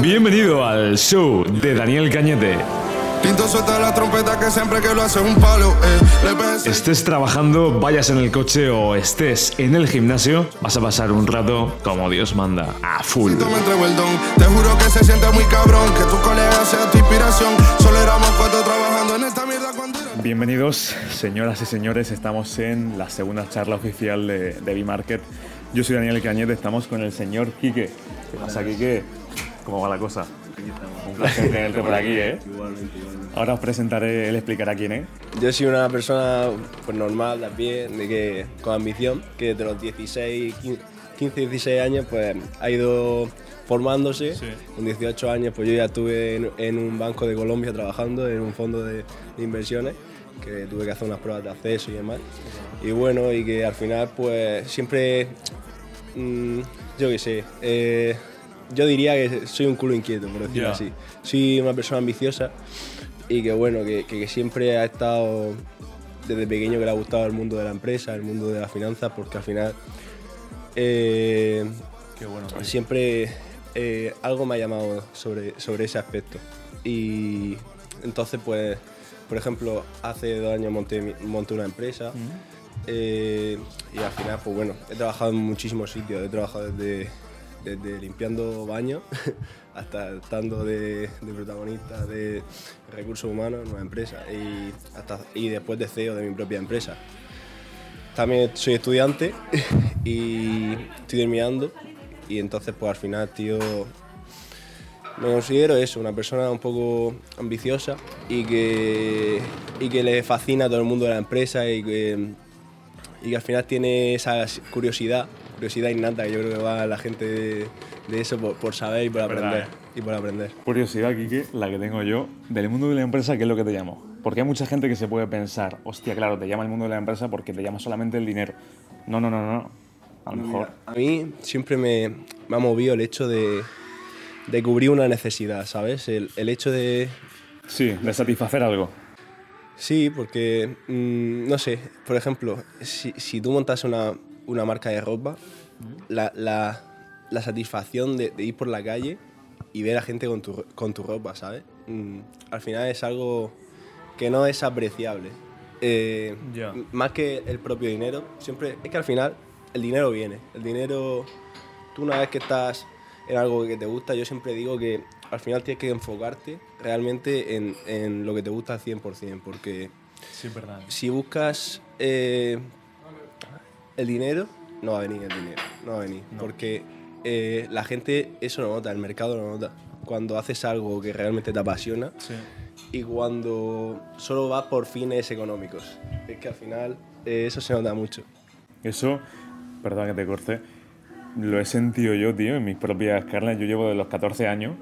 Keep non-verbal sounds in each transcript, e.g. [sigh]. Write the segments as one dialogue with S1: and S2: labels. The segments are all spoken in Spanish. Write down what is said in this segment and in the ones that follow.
S1: Bienvenido al show de Daniel Cañete.
S2: Tinto suelta la trompeta que siempre que lo hace un palo, eh.
S1: Estés trabajando, vayas en el coche o estés en el gimnasio, vas a pasar un rato como Dios manda, a full.
S2: me entrego el don. Te juro que se siente muy cabrón. Que tu colega sea tu inspiración. Solo éramos cuatro trabajando en esta mierda cuando.
S1: Bienvenidos, señoras y señores, estamos en la segunda charla oficial de, de B-Market. Yo soy Daniel Cañete, estamos con el señor Quique. ¿Qué pasa, Quique? ¿Cómo va la cosa? Un placer tenerte por aquí, ¿eh? Ahora os presentaré, él explicará quién es.
S3: Yo soy una persona pues, normal, de a pie, de que, con ambición, que desde los 16, 15, 16 años pues, ha ido formándose. Con 18 años pues yo ya estuve en, en un banco de Colombia trabajando, en un fondo de, de inversiones, que tuve que hacer unas pruebas de acceso y demás. Y bueno, y que al final pues siempre, mm, yo qué sé, eh, yo diría que soy un culo inquieto, por decirlo
S1: Ya.
S3: así. Soy una persona ambiciosa y que bueno, que, que- que siempre ha estado desde pequeño que le ha gustado el mundo de la empresa, el mundo de las finanzas, porque al final eh, siempre eh, algo me ha llamado sobre, sobre ese aspecto. Y entonces, pues, por ejemplo, hace dos años monté, monté una empresa eh, y al final, pues bueno, he trabajado en muchísimos sitios, he trabajado desde, desde limpiando baños [laughs] hasta estando de, protagonista de recursos humanos en una empresa y, hasta, y después de CEO de mi propia empresa. También soy estudiante [laughs] y estoy terminando y entonces pues al final, tío, me considero eso, una persona un poco ambiciosa y que, y que le fascina a todo el mundo de la empresa y que, y que al final tiene esa curiosidad, curiosidad innata que yo creo que va a la gente de, de eso por, por saber y por
S1: Verdad,
S3: aprender.
S1: ¿eh?
S3: Y por aprender.
S1: Curiosidad, Quique, la que tengo yo, del mundo de la empresa, ¿qué es lo que te llamo? Porque hay mucha gente que se puede pensar, hostia, claro, te llama el mundo de la empresa porque te llama solamente el dinero. No, no, no, no. A lo mejor.
S3: A mí siempre me, me ha movido el hecho de, de cubrir una necesidad, ¿sabes? El, el hecho de,
S1: Sí, de satisfacer algo.
S3: Sí, porque, mm, no sé, por ejemplo, si, si tú montas una, una marca de ropa, la, la- la satisfacción de, de ir por la calle y ver a gente con tu, con tu ropa, ¿sabes? Mm, al final es algo que no es apreciable. Eh, Más que el propio dinero, siempre es que al final el dinero viene. El dinero, tú una vez que estás en algo que te gusta, yo siempre digo que al final tienes que enfocarte realmente en, en lo que te gusta al 100%, porque
S1: Sí, verdad.
S3: si buscas eh, el dinero, no va a venir el dinero, no va a venir, porque eh, la gente eso lo nota, el mercado lo nota. Cuando haces algo que realmente te apasiona
S1: Sí.
S3: y cuando solo va por fines económicos. Es que al final eh, eso se nota mucho.
S1: Eso, perdón que te corte, lo he sentido yo, tío, en mis propias carnes. Yo llevo de los 14 años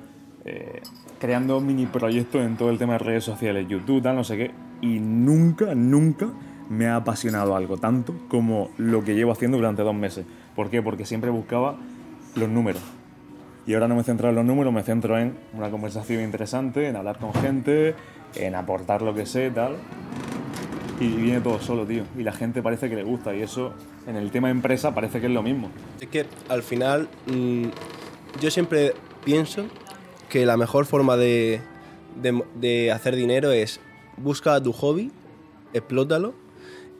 S1: eh, creando mini proyectos en todo el tema de redes sociales, YouTube, tal, no sé qué, y nunca, nunca me ha apasionado algo tanto como lo que llevo haciendo durante dos meses. ¿Por qué? Porque siempre buscaba los números. Y ahora no me centro en los números, me centro en una conversación interesante, en hablar con gente, en aportar lo que sé, tal. Y viene todo solo, tío. Y la gente parece que le gusta. Y eso, en el tema empresa, parece que es lo mismo.
S3: Es que al final mm, yo siempre pienso que la mejor forma de, de- de hacer dinero es busca tu hobby, explótalo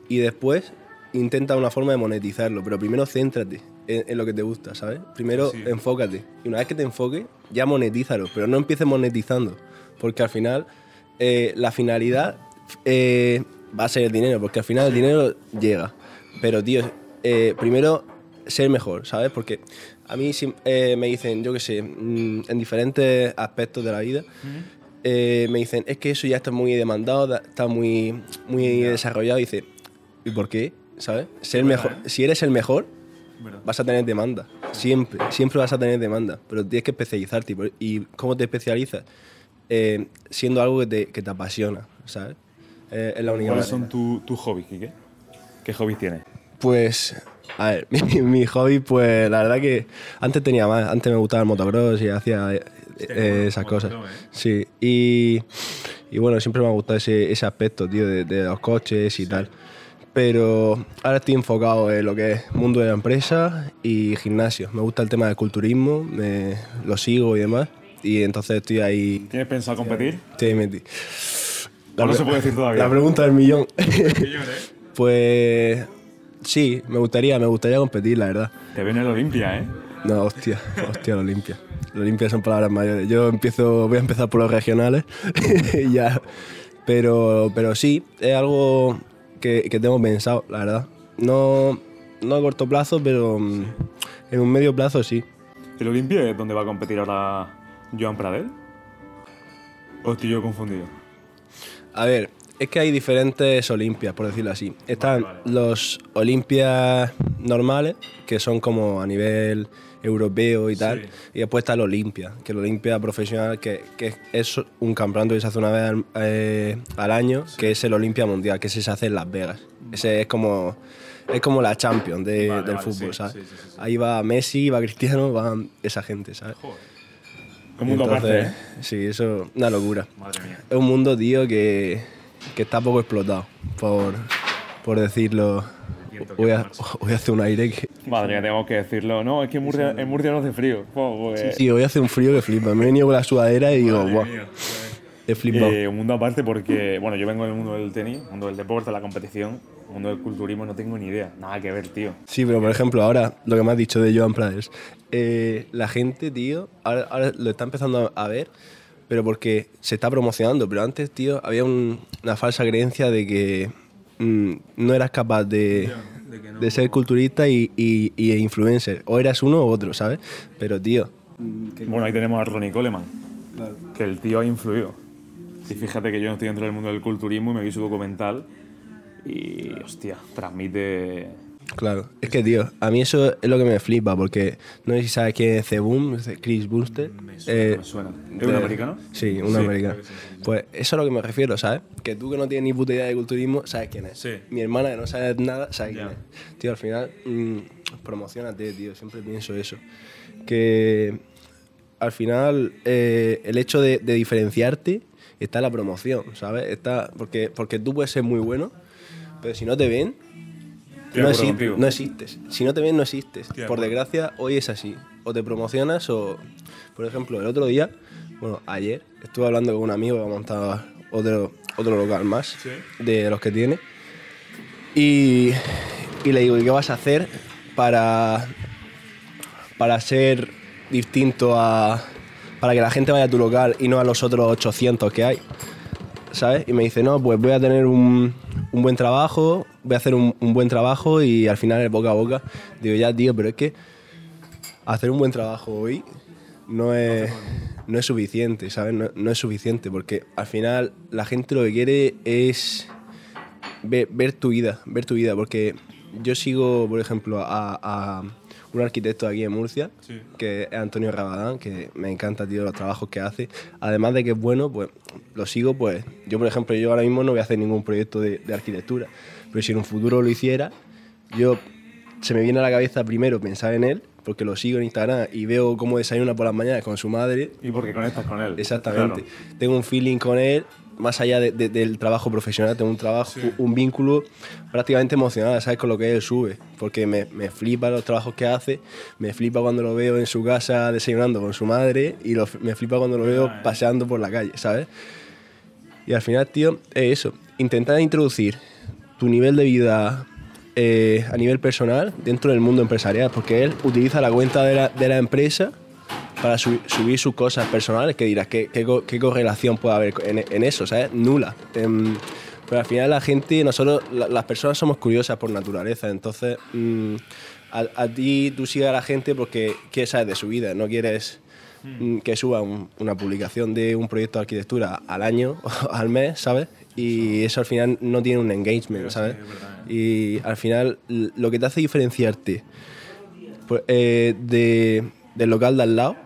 S3: y después intenta una forma de monetizarlo. Pero primero céntrate en, en lo que te gusta, ¿sabes? Primero
S1: Sí.
S3: enfócate. Y una vez que te enfoques, ya monetízalo. Pero no empieces monetizando. Porque al final eh, la finalidad eh, va a ser el dinero. Porque al final el dinero llega. Pero, tío, eh, primero ser mejor, ¿sabes? Porque a mí eh, me dicen, yo qué sé, mm, en diferentes aspectos de la vida, me dicen, es que eso ya está muy demandado, da- está muy, muy desarrollado. Y dice, ¿y por qué? ¿Sabes? Ser mejor. Si eres el mejor, vas a tener demanda. Siempre, siempre vas a tener demanda. Pero tienes que especializarte. ¿Y por- ¿Y cómo te especializas? Eh, siendo algo que te, que te apasiona, ¿sabes? Eh, es la única
S1: ¿Cuáles son tu- tus hobbies, Kike? ¿Qué hobbies tienes?
S3: Pues, a ver, [laughs] mi, mi hobby, pues la verdad que antes tenía más. Antes me gustaba el motocross y hacía eh, eh, esas cosas. Sí, y, y bueno, siempre me ha gustado ese, ese aspecto, tío, de, de los coches y tal. Pero ahora estoy enfocado en lo que es mundo de la empresa y gimnasio. Me gusta el tema del culturismo, me, lo sigo y demás. Y entonces estoy ahí.
S1: ¿Tienes pensado competir?
S3: Estoy metido.
S1: ¿O no se puede decir todavía?
S3: La pregunta del millón. [laughs] pues sí, me gustaría, me gustaría competir, la verdad.
S1: Te viene el Olimpia, ¿eh?
S3: No, hostia, hostia, la Olimpia. La Olimpia son palabras mayores. Yo empiezo, voy a empezar por los regionales [laughs] y ya. Pero, pero sí, es algo que, que tengo pensado, la verdad. No, no a corto plazo, pero mm, en un medio plazo sí.
S1: ¿El Olimpia es donde va a competir ahora Joan Pradel? ¿O estoy yo confundido?
S3: A ver, es que hay diferentes Olimpias, por decirlo así. Están
S1: Vale, vale.
S3: los Olimpias normales, que son como a nivel europeo y tal,
S1: Sí.
S3: y después está el Olimpia, que el Olimpia profesional, que, que es un campeonato que se hace una vez al, eh, al año, que es el Olimpia Mundial, que ese se hace en Las Vegas. Ese es como, es como la Champions de-
S1: Vale,
S3: del fútbol,
S1: sí,
S3: ¿sabes? Ahí va Messi, va Cristiano, va esa gente, ¿sabes?
S1: Un mundo aparte, ¿eh?
S3: Sí, eso es una locura.
S1: Madre mía.
S3: Es un mundo, tío, que, que está poco explotado, por, por decirlo.
S1: Que
S3: Voy a, a hacer un aire que...
S1: Madre mía, tengo que decirlo. No, es que en Murcia, en Murcia no hace frío. Pues-
S3: Sí, hoy hace un frío que flipa. Me he venido con la sudadera y digo, guau, he flipado.
S1: Eh, un mundo aparte porque, bueno, yo vengo del mundo del tenis, mundo del deporte, la competición, mundo del culturismo, no tengo ni idea. Nada que ver, tío.
S3: Sí, pero por ejemplo, ahora lo que me has dicho de Joan Prades, eh, la gente, tío, ahora, ahora lo está empezando a ver, pero porque se está promocionando. Pero antes, tío, había un- una falsa creencia de que mm, no eras capaz de, de ser culturista y, y- y influencer. O eras uno u otro, ¿sabes? Pero, tío.
S1: Bueno, ahí tenemos a Ronnie Coleman, que el tío ha influido. Y fíjate que yo no estoy dentro del mundo del culturismo y me vi su documental y, hostia, transmite...
S3: Claro, es que, tío, a mí eso es lo que me flipa, porque no sé si sabes quién es Boom, Chris Booster.
S1: Me suena, me suena. ¿Es un americano?
S3: Sí, un
S1: Sí,
S3: americano.
S1: sí, sí.
S3: Pues eso es a lo que me refiero, ¿sabes? Que tú que no tienes ni puta idea de culturismo, sabes quién es.
S1: Sí.
S3: Mi hermana que no sabe nada, sabe quién
S1: Ya.
S3: es. Tío, al final, mm, promocionate, tío, siempre pienso eso. Que al final eh, el hecho de, de diferenciarte está en la promoción, ¿sabes? Está, porque, porque tú puedes ser muy bueno, pero si no te ven, no, exi-
S1: contigo.
S3: no existes. Si no te ven, no existes.
S1: Estoy
S3: Por desgracia, hoy es así. O te promocionas o... Por ejemplo, el otro día, bueno, ayer, estuve hablando con un amigo que ha montado otro, otro local más
S1: Sí.
S3: de los que tiene. Y, y le digo, ¿y qué vas a hacer para, para ser distinto a... para que la gente vaya a tu local y no a los otros 800 que hay? ¿Sabes? Y me dice, no, pues voy a tener un, un buen trabajo, voy a hacer un, un buen trabajo y al final es boca a boca. Digo, ya, tío, pero es que hacer un buen trabajo hoy no es, no es suficiente, ¿sabes? No, no es suficiente porque al final la gente lo que quiere es ver, ver tu vida, ver tu vida, porque yo sigo, por ejemplo, a, a un arquitecto aquí en Murcia,
S1: Sí.
S3: que es Antonio Rabadán, que me encanta, tío, los trabajos que hace. Además de que es bueno, pues lo sigo, pues yo, por ejemplo, yo ahora mismo no voy a hacer ningún proyecto de, de arquitectura, pero si en un futuro lo hiciera, yo se me viene a la cabeza primero pensar en él, porque lo sigo en Instagram y veo cómo desayuna por las mañanas con su madre,
S1: Y porque conectas con él.
S3: Exactamente.
S1: Claro.
S3: Tengo un feeling con él, más allá de- de- del trabajo profesional, tengo un trabajo,
S1: Sí.
S3: un vínculo prácticamente emocional, ¿sabes? Con lo que él sube. Porque me, me flipa los trabajos que hace, me flipa cuando lo veo en su casa desayunando con su madre y lo- me flipa cuando lo veo
S1: Ah, eh.
S3: paseando por la calle, ¿sabes? Y al final, tío, es eso. Intentar introducir tu nivel de vida eh, a nivel personal dentro del mundo empresarial, porque él utiliza la cuenta de la, de la empresa para su- subir sus cosas personales, que dirás, ¿qué, qué, qué correlación puede haber en, en eso? ¿Sabes? Nula. Em, pero al final la gente, nosotros, la- las personas somos curiosas por naturaleza, entonces mm, a, a ti tú sigues a la gente porque quieres saber de su vida, no quieres mm, que suba un- una publicación de un proyecto de arquitectura al año o [laughs] al mes, ¿sabes? Y eso al final no tiene un engagement, ¿sabes? Y al final lo que te hace diferenciarte pues, eh, de- del local de al lado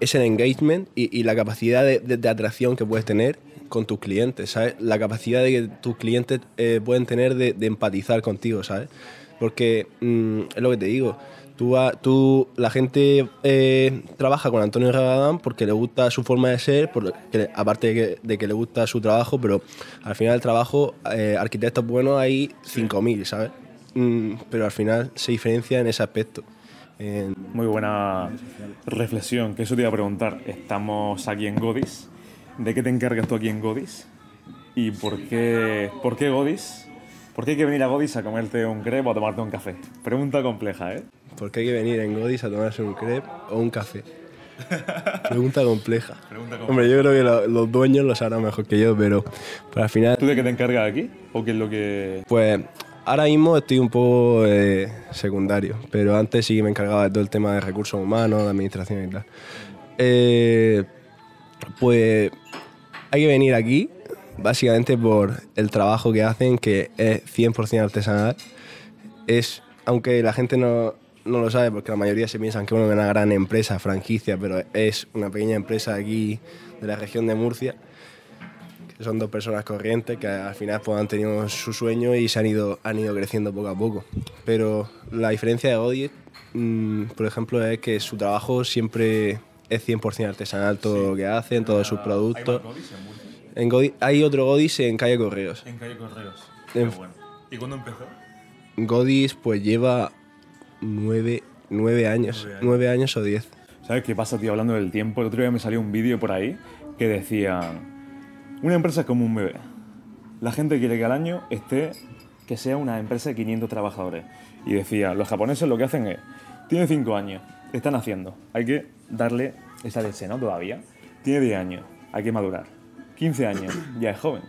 S3: es el engagement y, y la capacidad de, de- de atracción que puedes tener con tus clientes, ¿sabes? La capacidad de que tus clientes eh, pueden tener de, de empatizar contigo, ¿sabes? Porque mm, es lo que te digo, Tú, la gente eh, trabaja con Antonio Rabadán porque le gusta su forma de ser, porque, aparte de que, de que le gusta su trabajo, pero al final el trabajo, eh, arquitectos buenos hay 5.000, ¿sabes? Mm, pero al final se diferencia en ese aspecto. En-
S1: Muy buena reflexión, que eso te iba a preguntar. Estamos aquí en Godis. ¿De qué te encargas tú aquí en Godis? ¿Y por qué, por qué Godis? ¿Por qué hay que venir a Godis a comerte un crepe o a tomarte un café? Pregunta compleja, ¿eh?
S3: ¿Por qué hay que venir en Godis a tomarse un crepe o un café? Pregunta compleja. [laughs] Hombre, yo creo que lo- los dueños lo sabrán mejor que yo, pero, pero al final,
S1: ¿Tú de qué te encargas aquí? ¿O qué es lo que...?
S3: pues ahora mismo estoy un poco eh, secundario, pero antes sí que me encargaba de todo el tema de recursos humanos, de administración y tal. Eh, pues hay que venir aquí básicamente por el trabajo que hacen, que es 100% artesanal. Es, aunque la gente no, no lo sabe, porque la mayoría se piensan que es una gran empresa, franquicia, pero es una pequeña empresa aquí de la región de Murcia, que son dos personas corrientes que al final pues, han tenido su sueño y se han ido, han ido creciendo poco a poco. Pero la diferencia de Godit, mm, por ejemplo, es que su trabajo siempre es 100% artesanal, todo lo que hacen, todos sus productos. En Godis- hay otro Godis en calle Correos.
S1: En calle Correos.
S3: Qué
S1: bueno. ¿Y cuándo empezó?
S3: Godis pues lleva nueve, nueve años, nueve años o diez.
S1: ¿Sabes qué pasa, tío? Hablando del tiempo, el otro día me salió un vídeo por ahí que decía: Una empresa es como un bebé. La gente quiere que al año esté, que sea una empresa de 500 trabajadores. Y decía: Los japoneses lo que hacen es, tiene 5 años, están haciendo, hay que darle esa leche, ¿no? Todavía. Tiene 10 años, hay que madurar. 15 años, ya es joven.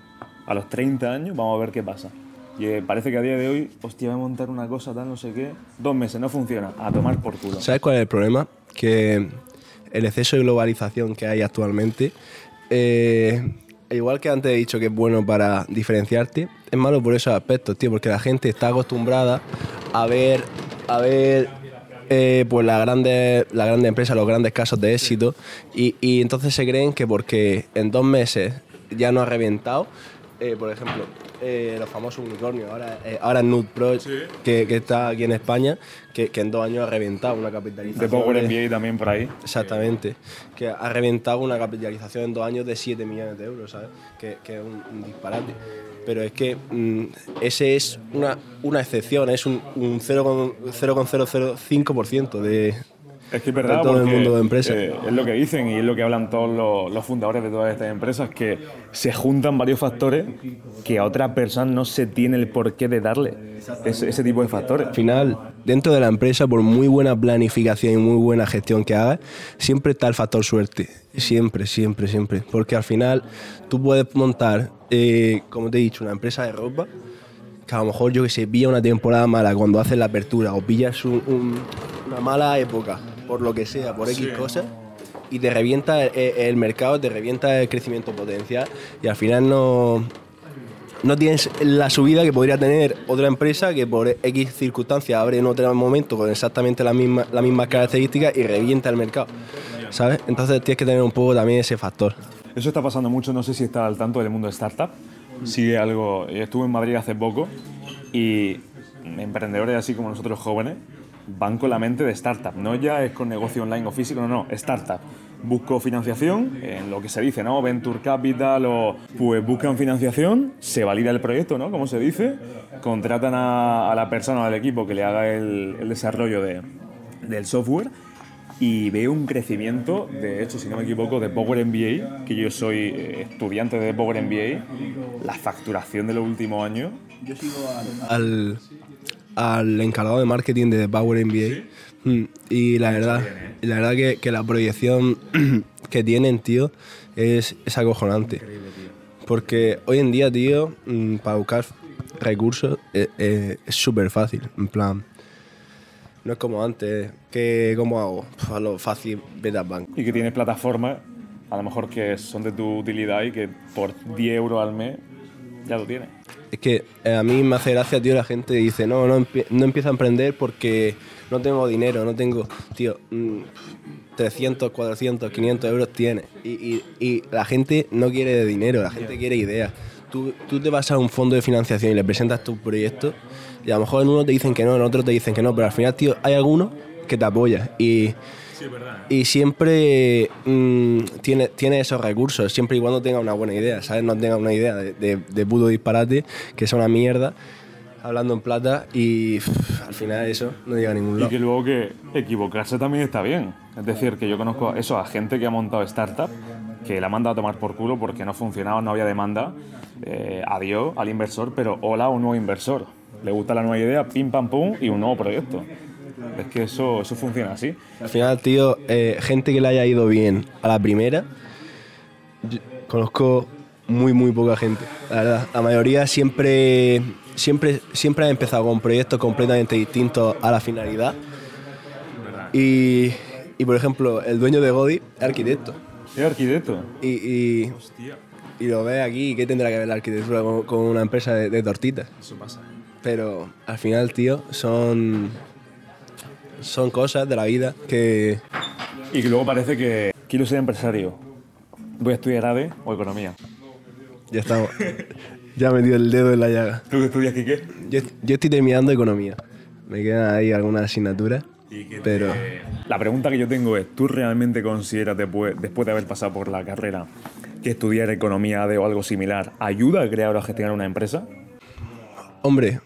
S1: A los 30 años, vamos a ver qué pasa. Y eh, parece que a día de hoy, hostia, voy a montar una cosa tal, no sé qué. Dos meses, no funciona. A tomar por culo.
S3: ¿Sabes cuál es el problema? Que el exceso de globalización que hay actualmente, eh, igual que antes he dicho que es bueno para diferenciarte, es malo por esos aspectos, tío, porque la gente está acostumbrada a ver, a ver eh, pues las grandes, las grandes empresas, los grandes casos de éxito, y, y entonces se creen que porque en dos meses ya no ha reventado, eh, por ejemplo, eh, los famosos unicornios, ahora, eh, ahora Nude Pro, que, que está aquí en España, que, que en dos años ha reventado una
S1: De
S3: capitalización.
S1: Power
S3: de-
S1: NBA también por ahí.
S3: Exactamente, que ha reventado una capitalización en dos años de 7 millones de euros, ¿sabes? Que, que es un, un disparate. Pero es que mm, ese es una, una excepción, es un, un 0,005% de,
S1: Es que es verdad,
S3: de todo el
S1: porque,
S3: mundo de empresas.
S1: eh, es lo que dicen y es lo que hablan todos los, los fundadores de todas estas empresas, que se juntan varios factores que a otra persona no se tiene el porqué de darle ese, ese tipo de factores.
S3: Al final, dentro de la empresa, por muy buena planificación y muy buena gestión que hagas, siempre está el factor suerte. Siempre, siempre, siempre. Porque al final tú puedes montar, eh, como te he dicho, una empresa de ropa que a lo mejor, yo que sé, pilla una temporada mala cuando haces la apertura o pillas un- un- una mala época, por lo que sea, por X cosas, y te revienta el, el mercado, te revienta el crecimiento potencial y al final no, no tienes la subida que podría tener otra empresa que por X circunstancias abre en otro momento con exactamente las mismas las mismas características y revienta el mercado. ¿Sabes? Entonces tienes que tener un poco también ese factor.
S1: Eso está pasando mucho, no sé si está al tanto del mundo de startup. Sigue algo. Estuve en Madrid hace poco y emprendedores así como nosotros jóvenes van con la mente de startup. No ya es con negocio online o físico, no, no, startup. Busco financiación, en lo que se dice, ¿no? Venture Capital o pues buscan financiación, se valida el proyecto, ¿no? Como se dice, contratan a, la persona o al equipo que le haga el, el desarrollo de, del software y veo un crecimiento, de hecho, si no me equivoco, de Power MBA, que yo soy eh, estudiante de Power MBA, la facturación de los últimos años.
S3: Al, al encargado de marketing de Power MBA. Mm, Y la verdad, y la verdad que, que la proyección [clears throat] que tienen, tío, es, es acojonante. Porque hoy en día, tío, mm, para buscar recursos eh, eh, es súper fácil. En plan, no es como antes, que ¿cómo hago? Pf, A lo fácil, vete al banco.
S1: Y que tienes plataformas, a lo mejor que son de tu utilidad y que por 10 euros al mes ya lo tienes.
S3: Es que eh, a mí me hace gracia, tío, la gente dice, no, no, no empiezo a emprender porque no tengo dinero, no tengo, tío, mm, 300, 400, 500 euros tiene. Y, y- y la gente no quiere dinero, la gente quiere ideas. Tú, tú te vas a un fondo de financiación y le presentas tu proyecto y a lo mejor en uno te dicen que no, en otro te dicen que no, pero al final, tío, hay algunos que te apoya. Y siempre mm, tiene, tiene esos recursos, siempre y cuando tenga una buena idea, ¿sabes? No tenga una idea de, de, de puto disparate, que es una mierda, hablando en plata y pff, al final eso no llega a ningún
S1: Y
S3: lado.
S1: que luego que equivocarse también está bien. Es decir, que yo conozco eso a gente que ha montado startup, que la ha mandado a tomar por culo porque no funcionaba, no había demanda. Eh, adiós al inversor, pero hola a un nuevo inversor. Le gusta la nueva idea, pim pam pum, y un nuevo proyecto. Es que eso, eso funciona así.
S3: Al final, tío, eh, gente que le haya ido bien a la primera, conozco muy, muy poca gente, la verdad. La mayoría siempre, siempre, siempre ha empezado con proyectos completamente distintos a la finalidad. Y, y, por ejemplo, el dueño de Godi es arquitecto.
S1: Es arquitecto.
S3: Y, y, y lo ve aquí, ¿qué tendrá que ver la arquitectura con, con una empresa de, de tortitas?
S1: Eso pasa.
S3: Pero al final, tío, son, son cosas de la vida que,
S1: Y que luego parece que quiero ser empresario. Voy a estudiar ADE o economía.
S3: Ya estamos. ya he metido el dedo en la llaga.
S1: ¿Tú que estudias qué?
S3: Yo, yo estoy terminando economía. Me quedan ahí algunas asignaturas. Pero
S1: La pregunta que yo tengo es, ¿tú realmente consideras después, después de haber pasado por la carrera que estudiar economía ADE o algo similar ayuda a crear o a gestionar una empresa?
S3: hombre,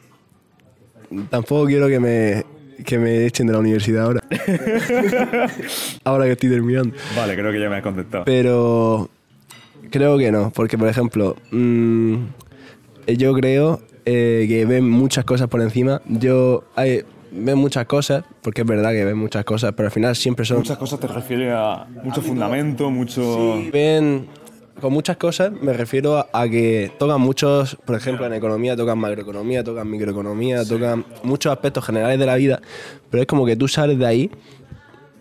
S3: tampoco quiero que me, que me echen de la universidad ahora. [laughs] ahora que estoy terminando.
S1: Vale, creo que ya me has contestado.
S3: Pero creo que no, porque por ejemplo, mm, yo creo eh, que ven muchas cosas por encima. Yo hay, ven muchas cosas, porque es verdad que ven muchas cosas, pero al final siempre son...
S1: Muchas cosas te refiere a mucho fundamento, mucho...
S3: Ven con muchas cosas, me refiero a, a que tocan muchos, por ejemplo, en economía tocan macroeconomía, tocan microeconomía, tocan muchos aspectos generales de la vida, pero es como que tú sales de ahí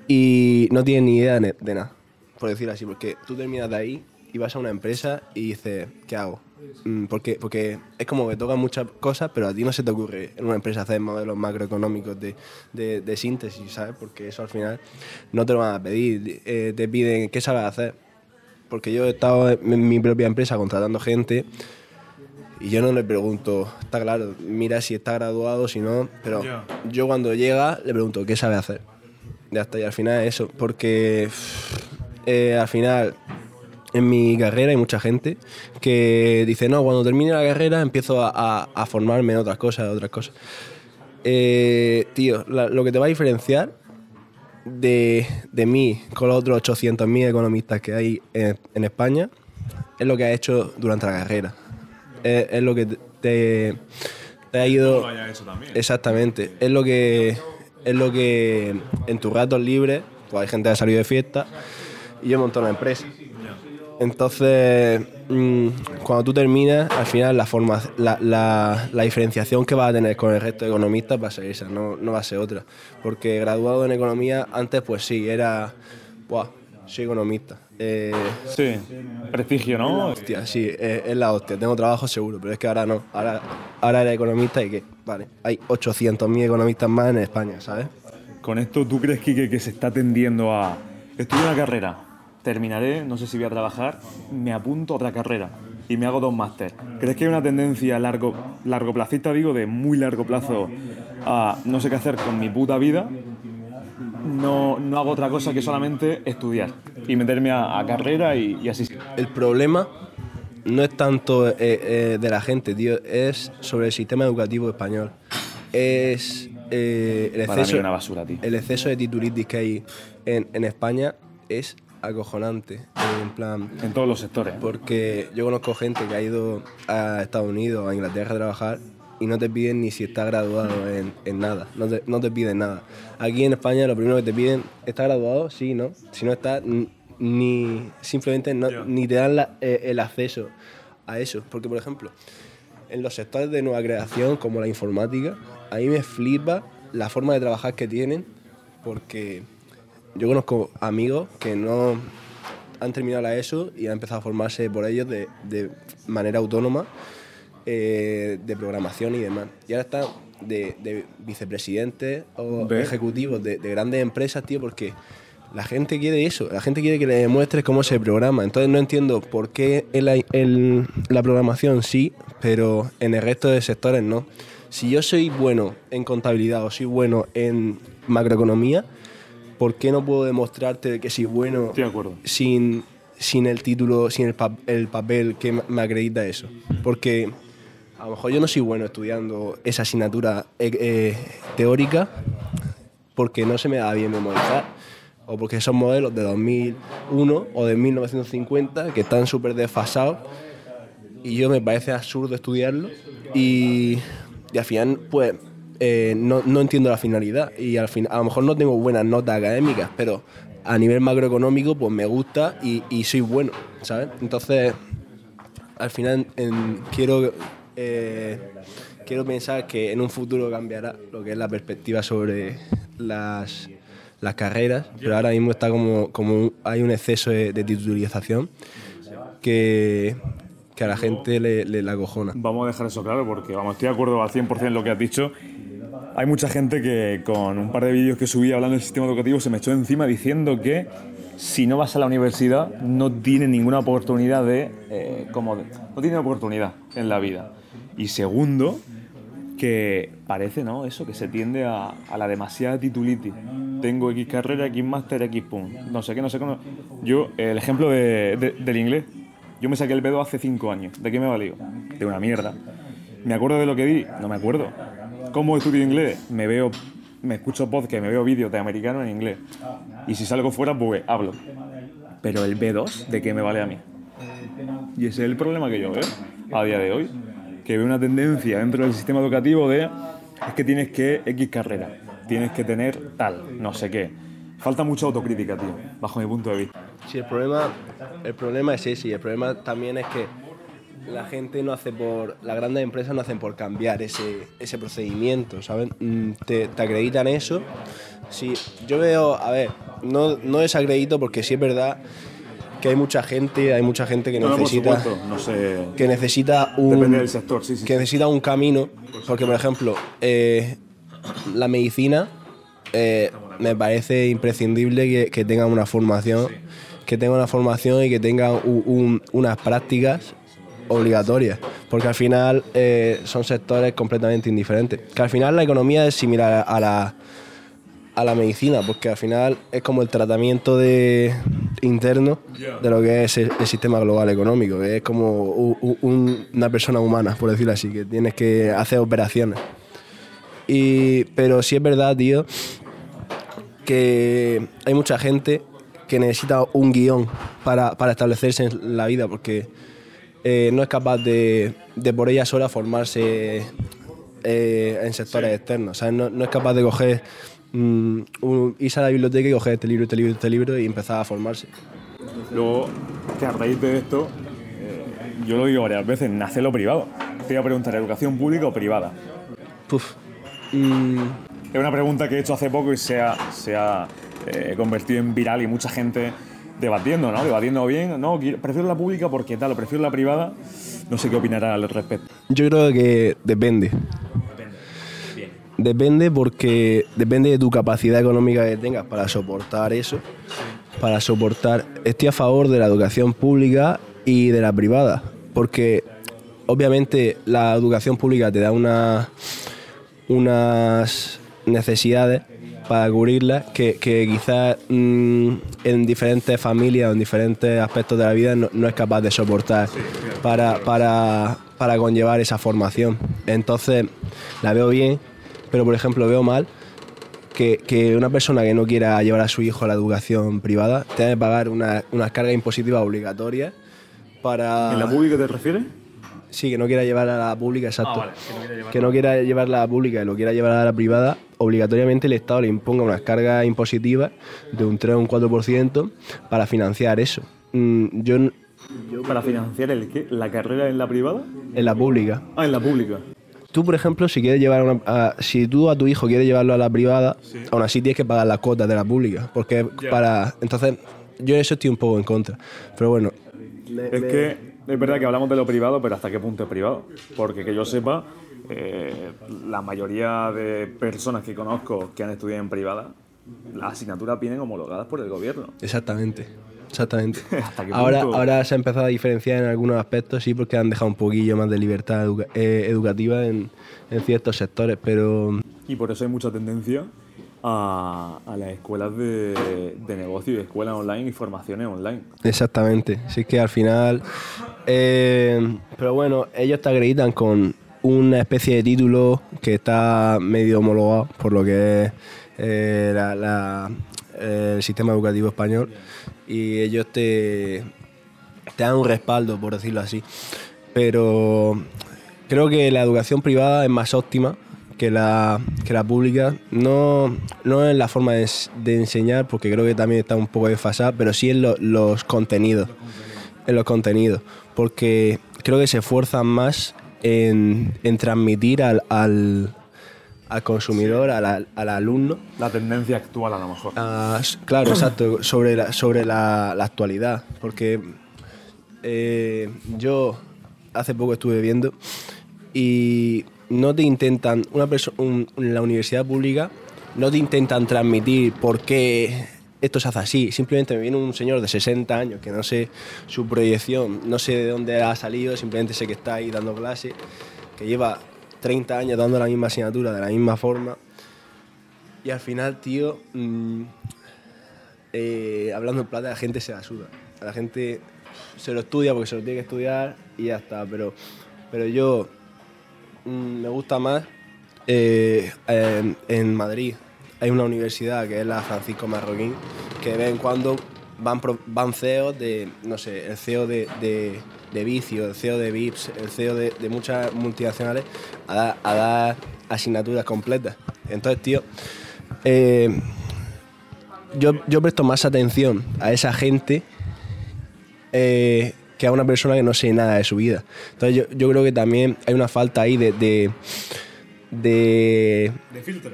S3: y no tienes ni idea de, de nada, por decir así, porque tú terminas de ahí y vas a una empresa y dices, ¿qué hago? Mm, Porque, porque es como que tocan muchas cosas, pero a ti no se te ocurre en una empresa hacer modelos macroeconómicos de, de, de síntesis, ¿sabes? Porque eso al final no te lo van a pedir, eh, te piden, ¿qué sabes hacer? Porque yo he estado en mi propia empresa contratando gente y yo no le pregunto, está claro, mira si está graduado, si no, pero yo cuando llega le pregunto, ¿qué sabe hacer? Ya está, y al final es eso, porque eh, al final en mi carrera hay mucha gente que dice, no, cuando termine la carrera empiezo a, a- a formarme en otras cosas, otras cosas. Eh, tío, la- lo que te va a diferenciar de, de mí con los otros 800.000 economistas que hay en, en España es lo que has hecho durante la carrera. Es, es lo que te- te, ha ido... Exactamente. Es lo que es lo que en tus ratos libres, pues hay gente que ha salido de fiesta y yo he montado una empresa. Entonces, mm, cuando tú terminas, al final la, forma, la, la- la diferenciación que vas a tener con el resto de economistas va a ser esa, no, no va a ser otra. Porque graduado en economía, antes pues sí, era, Buah, soy economista. Eh,
S1: Sí, prestigio, ¿no?
S3: hostia, sí, es, es la hostia, tengo trabajo seguro, pero es que ahora no. Ahora, ahora eres economista y que, vale, hay 800.000 economistas más en España, ¿sabes?
S1: Con esto, ¿tú crees, Kike, que se está tendiendo a estudiar una carrera? Terminaré, no sé si voy a trabajar, me apunto a otra carrera y me hago dos máster. ¿Crees que hay una tendencia largo, largo placista, digo, de muy largo plazo, a no sé qué hacer con mi puta vida? No, no hago otra cosa que solamente estudiar y meterme a, a carrera y, y así.
S3: El problema no es tanto eh, eh, de la gente, tío, es sobre el sistema educativo español. Es eh, el,
S1: Para mí
S3: exceso,
S1: una basura, tío.
S3: el exceso de titulitis que hay en, en España es acojonante. En plan,
S1: En todos los sectores.
S3: porque yo conozco gente que ha ido a Estados Unidos a Inglaterra a trabajar y no te piden ni si está graduado en, en nada, no te, no te piden nada. Aquí en España lo primero que te piden, ¿está graduado? Sí, ¿no? Si no está, ni simplemente no- ni te dan la- eh, el acceso a eso. Porque, por ejemplo, en los sectores de nueva creación, como la informática, a mí me flipa la forma de trabajar que tienen, porque yo conozco amigos que no han terminado la ESO y han empezado a formarse por ellos de, de manera autónoma, eh, de programación y demás. Y ahora están de, de vicepresidentes o
S1: ¿Ves?
S3: ejecutivos de, de grandes empresas, tío, porque la gente quiere eso, la gente quiere que le demuestres cómo se programa. Entonces no entiendo por qué en la programación sí, pero en el resto de sectores no. si yo soy bueno en contabilidad o soy bueno en macroeconomía, ¿por qué no puedo demostrarte que soy bueno
S1: Estoy de acuerdo.
S3: sin, sin el título, sin el, pa- el papel que me acredita eso? Porque a lo mejor yo no soy bueno estudiando esa asignatura eh, eh, teórica porque no se me da bien memorizar o porque son modelos de 2001 o de 1950 que están súper desfasados y yo me parece absurdo estudiarlo y, y al final pues eh, no, no entiendo la finalidad y al fin, a lo mejor no tengo buenas notas académicas pero a nivel macroeconómico pues me gusta y, y soy bueno, ¿sabes? Entonces al final quiero eh, quiero pensar que en un futuro cambiará lo que es la perspectiva sobre las, las carreras, pero ahora mismo está como, como hay un exceso de, de titulización que, que a la gente le, le la acojona.
S1: Vamos a dejar eso claro porque vamos, estoy de acuerdo al 100% en lo que has dicho. Hay mucha gente que con un par de vídeos que subí hablando del sistema educativo se me echó encima diciendo que si no vas a la universidad no tienes ninguna oportunidad de, eh, como de- no tienes oportunidad en la vida. Y segundo, que parece, ¿no? Eso, que se tiende a, a la demasiada titulitis. Tengo X carrera, X máster, X pum. No sé qué, no sé cómo. Yo, el ejemplo de- de- del inglés. Yo me saqué el B2 hace 5 años. ¿De qué me valió? De una mierda. ¿Me acuerdo de lo que di? No me acuerdo. ¿Cómo estudio inglés? Me veo, me escucho podcast, me veo vídeos de americanos en inglés. Y si salgo fuera, pues hablo. Pero el B2, ¿de qué me vale a mí? Y ese es el problema que yo veo a día de hoy. Que veo una tendencia dentro del sistema educativo de es que tienes que X carrera, tienes que tener tal, no sé qué. Falta mucha autocrítica, tío, bajo mi punto de vista.
S3: Sí, el problema, el problema es ese y el problema también es que la gente no hace por, las grandes empresas no hacen por cambiar ese, ese procedimiento, ¿sabes? Mm, Te, te acreditan eso. Sí, yo veo, a ver, no, no desacredito porque sí es verdad que hay mucha gente, hay mucha gente que
S1: No, por
S3: necesita
S1: supuesto, no sé.
S3: que necesita un
S1: Depende del sector, sí, sí.
S3: que necesita un camino porque por ejemplo eh, la medicina eh, me parece imprescindible que, que tenga una formación que tenga una formación y que tenga u- un- unas prácticas obligatorias porque al final eh, son sectores completamente indiferentes que al final la economía es similar a la a la medicina, porque al final es como el tratamiento de interno de lo que es el, el sistema global económico, que es como u- u- un- una persona humana, por decirlo así, que tienes que hacer operaciones. Y, pero sí es verdad, tío, que hay mucha gente que necesita un guion para, para establecerse en la vida, porque eh, no es capaz de, de por ella sola formarse eh, en sectores externos. ¿sabes? No, no es capaz de coger, mm, un- irse a la biblioteca y coger este libro, este libro, este libro y empezar a formarse.
S1: Luego, que a raíz de esto, eh, yo lo digo varias veces, nace lo privado. Te iba a preguntar, ¿educación pública o privada?
S3: Puf. Mm,
S1: Es una pregunta que he hecho hace poco y se ha, se ha eh, convertido en viral y mucha gente debatiendo, ¿no? Debatiendo bien, no, prefiero la pública porque tal, prefiero la privada. No sé qué opinará al respecto.
S3: yo creo que depende. Depende porque depende de tu capacidad económica que tengas para soportar eso. Para soportar. Estoy a favor de la educación pública y de la privada. Porque obviamente la educación pública te da una, unas necesidades para cubrirlas que, que quizás mm, en diferentes familias o en diferentes aspectos de la vida no, no es capaz de soportar para, para, para conllevar esa formación. Entonces la veo bien, pero por ejemplo veo mal que, que una persona que no quiera llevar a su hijo a la educación privada tenga que pagar una- unas cargas impositivas obligatorias para...
S1: ¿En la pública te refieres?
S3: Sí, que no quiera llevar a la pública, exacto.
S1: Ah, vale, que no quiera llevar-
S3: Que no quiera llevarla a la pública y lo quiera llevar a la privada, obligatoriamente el Estado le imponga unas cargas impositivas de un 3 o un 4% para financiar eso. Mm, yo
S1: ¿Para financiar el qué? ¿La carrera en la privada?
S3: en la pública.
S1: Ah, en la pública.
S3: Tú, por ejemplo, si quieres llevar a una- a- si tú a tu hijo quieres llevarlo a la privada, aún así tienes que pagar las cuotas de la pública, porque para entonces yo en eso estoy un poco en contra. Pero bueno,
S1: Es que es verdad que hablamos de lo privado, pero ¿hasta qué punto es privado? Porque que yo sepa, eh, la mayoría de personas que conozco que han estudiado en privada, las asignaturas vienen homologadas por el gobierno.
S3: exactamente. Exactamente. [laughs]
S1: ¿Hasta qué
S3: ahora,
S1: punto?
S3: ahora se ha empezado a diferenciar en algunos aspectos, sí, porque han dejado un poquillo más de libertad educa- eh, educativa en, en ciertos sectores, pero
S1: Y por eso hay mucha tendencia a, las escuelas de, de negocio y escuelas online y formaciones online.
S3: Exactamente. Sí es que al final. eh, pero bueno, ellos te acreditan con una especie de título que está medio homologado por lo que es eh, el sistema educativo español. Y ellos te dan un respaldo, por decirlo así. Pero creo que la educación privada es más óptima que la, que la pública. No, no en la forma de, ens- de enseñar, porque creo que también está un poco desfasada, pero sí en lo- los contenidos. En los contenidos. Porque creo que se esfuerzan más en, en transmitir al, al, al consumidor, al, al- al alumno,
S1: La tendencia actual a lo mejor.
S3: Ah, claro, exacto, sobre la, sobre la, la actualidad. Porque eh, yo hace poco estuve viendo y no te intentan, una en la universidad pública, no te intentan transmitir por qué esto se hace así. Simplemente me viene un señor de 60 años que no sé su proyección, no sé de dónde ha salido, simplemente sé que está ahí dando clase, que lleva 30 años dando la misma asignatura de la misma forma. Y al final, tío, mm, eh, hablando en plata, la gente se la. La gente se lo estudia porque se lo tiene que estudiar y ya está. Pero, pero yo me gusta más eh, en, Madrid. Hay una universidad que es la Francisco Marroquín, que de vez en cuando van, van CEOs de, no sé, el CEO de, de, de Vicio, el CEO de Vips, el CEO de, de muchas multinacionales a dar, a dar asignaturas completas. Entonces, tío, eh, yo, yo presto más atención a esa gente eh, que a una persona que no sé nada de su vida. Entonces yo, yo creo que también hay una falta ahí de... de, de-
S1: De filtro.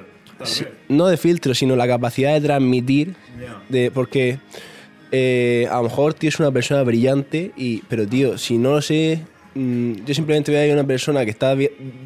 S3: no de filtro, sino la capacidad de transmitir, de, porque eh, a lo mejor tío es una persona brillante, y, pero tío, si no lo sé, mm, yo simplemente veo a una persona que está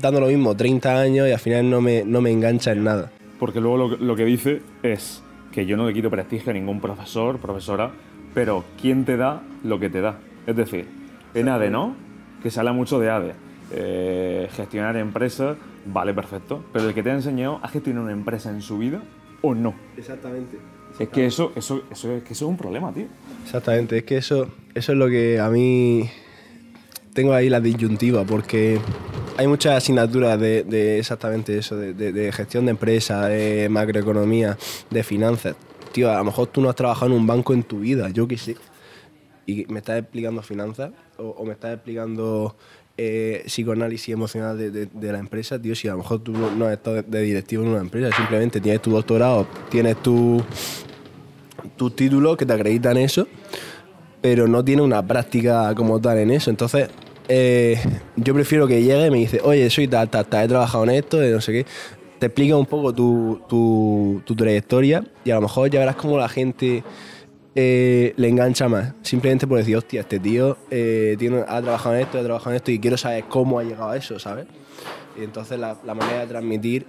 S3: dando lo mismo 30 años y al final no me, no me engancha en nada.
S1: Porque luego lo, lo que dice es que yo no le quito prestigio a ningún profesor, profesora, pero ¿quién te da lo que te da? Es decir, en ADE, ¿no? Que se habla mucho de ADE. Eh, gestionar empresas, vale, perfecto. Pero el que te ha enseñado a gestionar una empresa en su vida o no.
S3: Exactamente.
S1: Es que eso, eso, eso, es, que eso es un problema, tío.
S3: Exactamente, es que eso, eso es lo que a mí tengo ahí la disyuntiva, porque hay muchas asignaturas de, de exactamente eso, de, de- de gestión de empresa, de macroeconomía, de finanzas. Tío, a lo mejor tú no has trabajado en un banco en tu vida, yo qué sé. Y me estás explicando finanzas o, me estás explicando eh, psicoanálisis emocional de, la empresa, tío, si a lo mejor tú no, no has estado de, directivo en una empresa, simplemente tienes tu doctorado, tienes tu, tus títulos que te acreditan eso, pero no tiene una práctica como tal en eso. Entonces, eh, yo prefiero que llegue y me dice, oye, soy tal, tal, he trabajado en esto, no sé qué. Te explica un poco tu, tu- tu trayectoria y a lo mejor ya verás cómo la gente eh, le engancha más. Simplemente por decir, hostia, este tío eh, tiene, ha trabajado en esto, ha trabajado en esto y quiero saber cómo ha llegado a eso, ¿sabes? Y entonces la, la manera de transmitir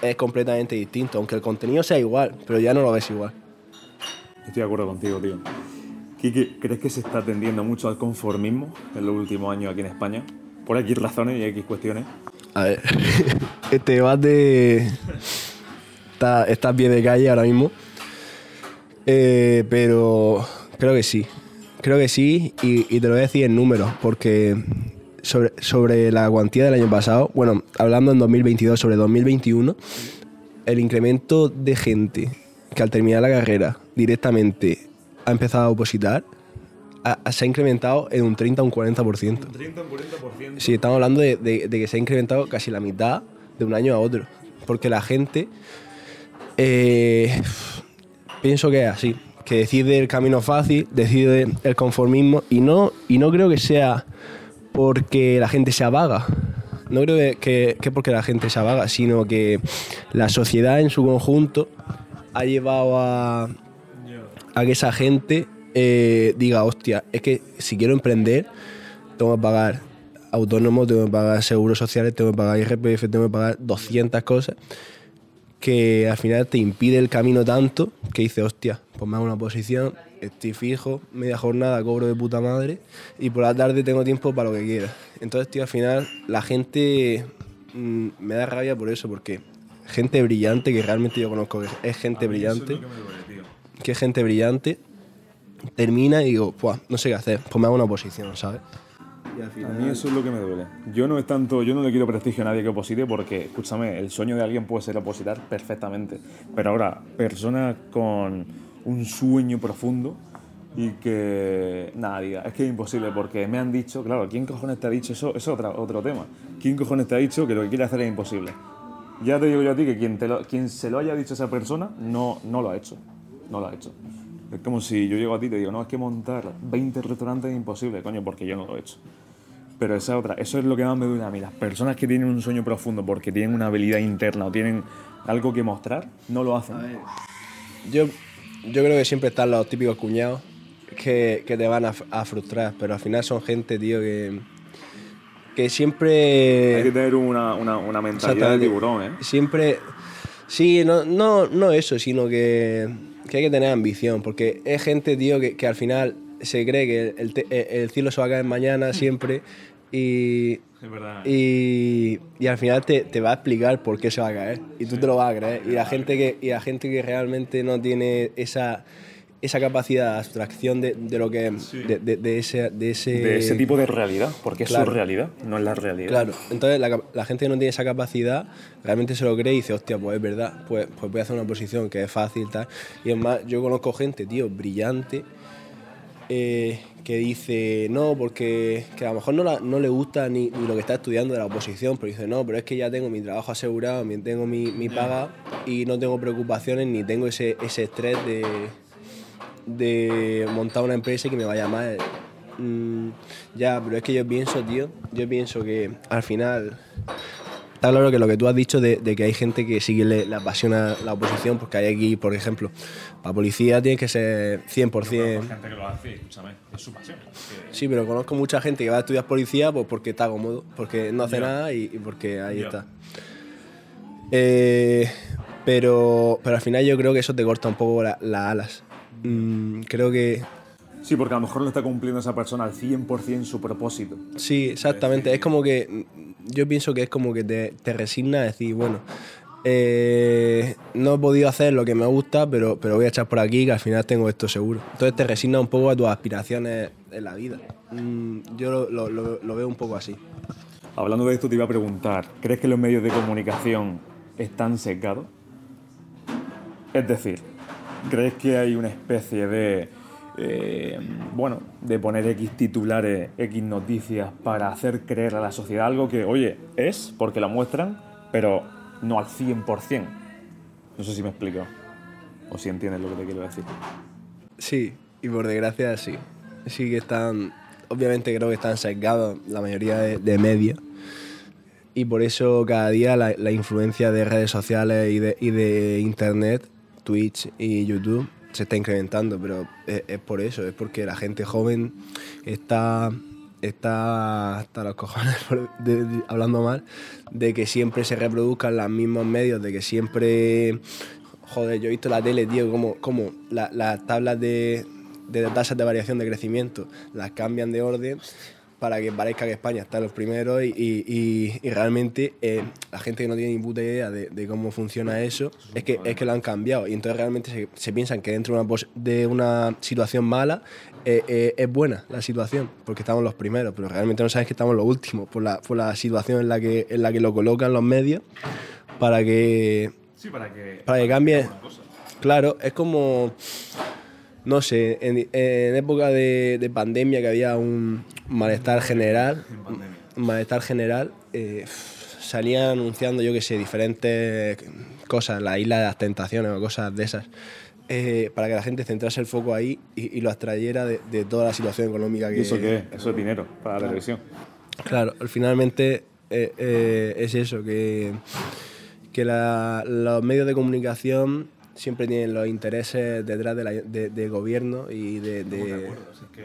S3: es completamente distinta, aunque el contenido sea igual, pero ya no lo ves igual.
S1: Estoy de acuerdo contigo, tío. Kiki, ¿crees que se está tendiendo mucho al conformismo en los últimos años aquí en España? Por X razones y X cuestiones.
S3: A ver, [laughs] este debate está, está a pie de calle ahora mismo. Eh, pero creo que sí. Creo que sí, y, y te lo voy a decir en números, porque sobre, sobre la cuantía del año pasado, bueno, hablando en 2022, sobre 2021, el incremento de gente que al terminar la carrera directamente ha empezado a opositar ha- se ha incrementado en un 30 o un 40%.
S1: 30 40%.
S3: Sí, estamos hablando de, de- de que se ha incrementado casi la mitad de un año a otro. Porque la gente, eh, pienso que es así, que decide el camino fácil, decide el conformismo y no, y no creo que sea porque la gente sea vaga. No creo que, que, que porque la gente sea vaga, sino que la sociedad en su conjunto ha llevado a, a que esa gente eh, diga, hostia, es que si quiero emprender, tengo que pagar autónomo, tengo que pagar seguros sociales, tengo que pagar IRPF, tengo que pagar 200 cosas que al final te impide el camino tanto que dices, hostia, pues me hago una posición estoy fijo, media jornada cobro de puta madre y por la tarde tengo tiempo para lo que quiera. Entonces, tío, al final la gente mm, me da rabia por eso, porque gente brillante, que realmente yo conozco que es gente brillante, que es gente brillante, termina y digo, no sé qué hacer, pues me hago una oposición, ¿sabes? Y al
S1: A
S3: final-
S1: mí eso es lo que me duele. Yo no es tanto, yo no le quiero prestigio a nadie que oposite porque, escúchame, el sueño de alguien puede ser opositar perfectamente. Pero ahora, personas con un sueño profundo y que nada, diga, es que es imposible porque me han dicho, claro, ¿quién cojones te ha dicho eso? Eso es otra- otro tema. ¿Quién cojones te ha dicho que lo que quiere hacer es imposible? Ya te digo yo a ti que quien, te lo- quien se lo haya dicho a esa persona no, no lo ha hecho. No lo ha hecho. Es como si yo llego a ti y te digo, no, es que montar 20 restaurantes es imposible, coño, porque yo no lo he hecho. Pero esa otra, eso es lo que más me duele a mí. Las personas que tienen un sueño profundo porque tienen una habilidad interna o tienen algo que mostrar, no lo hacen.
S3: Yo, yo creo que siempre están los típicos cuñados que, que te van a, a frustrar, pero al final son gente, tío, que, que
S1: Hay que
S3: siempre...
S1: tener una, una, una mentalidad de tiburón, ¿eh?
S3: Siempre... Sí, no, no, no eso, sino que, que hay que tener ambición, porque es gente, tío, que, que al final se cree que el, el cielo se va a caer mañana siempre [laughs] y,
S1: verdad.
S3: y, y al final te, te va a explicar por qué se va a caer. Y tú te lo vas a creer. Y la gente que y la gente que realmente no tiene esa esa capacidad de abstracción de, de lo que de, de- de ese de ese,
S1: de ese tipo de realidad, porque es su realidad, no es la realidad.
S3: claro. Entonces la gente que no tiene esa capacidad realmente se lo cree y dice hostia pues es verdad pues, pues voy a hacer una posición que es fácil tal y es más yo conozco gente tío brillante eh, que dice no, porque que a lo mejor no, la- no le gusta ni, ni lo que está estudiando de la oposición, pero dice no, pero es que ya tengo mi trabajo asegurado, tengo mi, mi paga y no tengo preocupaciones ni tengo ese, ese estrés de, de montar una empresa y que me vaya mal. Mm, ya, pero es que yo pienso, tío, yo pienso que al final Está claro que lo que tú has dicho de, de que hay gente que sí que le, le apasiona la oposición, porque hay aquí, por ejemplo, para policía tiene que ser 100%.
S1: gente que lo hace, escúchame, es su pasión.
S3: Sí, pero conozco mucha gente que va a estudiar policía pues porque está cómodo, porque no hace nada y, y porque ahí está. Eh, pero, pero al final yo creo que eso te corta un poco la- las alas. Mm, creo que
S1: Sí, porque a lo mejor no está cumpliendo esa persona al 100% su propósito.
S3: Sí, exactamente. Es como que. Yo pienso que es como que te, te resignas a decir, bueno, eh, no he podido hacer lo que me gusta, pero, pero voy a echar por aquí que al final tengo esto seguro. Entonces te resignas un poco a tus aspiraciones en la vida. Mm, yo lo, lo- lo- lo veo un poco así.
S1: Hablando de esto, te iba a preguntar, ¿crees que los medios de comunicación están sesgados? Es decir, ¿crees que hay una especie de, eh, bueno, de poner X titulares, X noticias para hacer creer a la sociedad algo que, oye, es porque lo muestran, pero no al 100%? No sé si me explico. O si entiendes lo que te quiero decir.
S3: Sí, y por desgracia sí. Sí que están, obviamente creo que están sesgados la mayoría de, de medios. Y por eso cada día la, la influencia de redes sociales y de internet, Twitch y YouTube, se está incrementando. Pero es, es por eso, es porque la gente joven está, está hasta los cojones, [laughs] hablando mal, de que siempre se reproduzcan los mismos medios, de que siempre Joder, yo he visto la tele, tío, como, como la- las tablas de, de tasas de variación de crecimiento las cambian de orden para que parezca que España está en los primeros y, y- realmente eh, la gente que no tiene ni puta idea de, de cómo funciona eso es que, es que lo han cambiado y entonces realmente se, se piensan que dentro de una, pos- de una situación mala eh, eh, es buena la situación porque estamos los primeros, pero realmente no sabes que estamos los últimos por la, por la situación en la, que, en la que lo colocan los medios para que
S1: Sí, para que...
S3: para que cambie. Claro, es como. No sé, en, en época de, de pandemia que había un malestar general. Malestar general. eh, salían anunciando, yo que sé, diferentes cosas, la isla de las tentaciones o cosas de esas. eh, para que la gente centrase el foco ahí y, y lo abstrayera de, de toda la situación económica que.
S1: ¿Y eso qué es? Eso es dinero para la televisión.
S3: Claro, finalmente eh, eh, es eso, que, que la- los medios de comunicación siempre tienen los intereses detrás de la- de- del gobierno y de, de-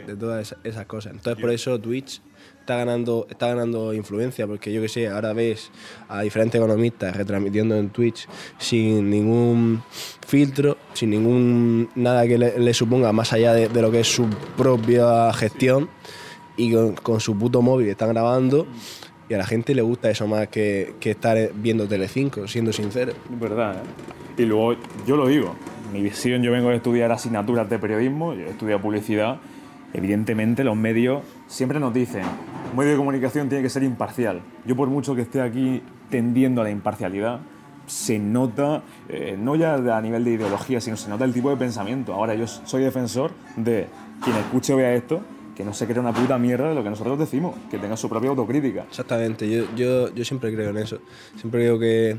S3: de todas esa- esas cosas. Entonces por eso Twitch está ganando, está ganando influencia, porque yo que sé, ahora ves a diferentes economistas retransmitiendo en Twitch sin ningún filtro, sin ningún nada que le, le suponga más allá de, de lo que es su propia gestión y con, con su puto móvil están grabando y a la gente le gusta eso más que, que estar viendo Telecinco, siendo sincero.
S1: Es verdad, ¿eh? Y luego, yo lo digo, mi visión, yo vengo a estudiar asignaturas de periodismo, yo estudiado publicidad, evidentemente los medios siempre nos dicen, un medio de comunicación tiene que ser imparcial. Yo por mucho que esté aquí tendiendo a la imparcialidad, se nota, eh, no ya a nivel de ideología, sino se nota el tipo de pensamiento. Ahora yo soy defensor de quien escuche o vea esto, que no se crea una puta mierda de lo que nosotros decimos, que tenga su propia autocrítica.
S3: Exactamente, yo, yo, yo siempre creo en eso. Siempre creo que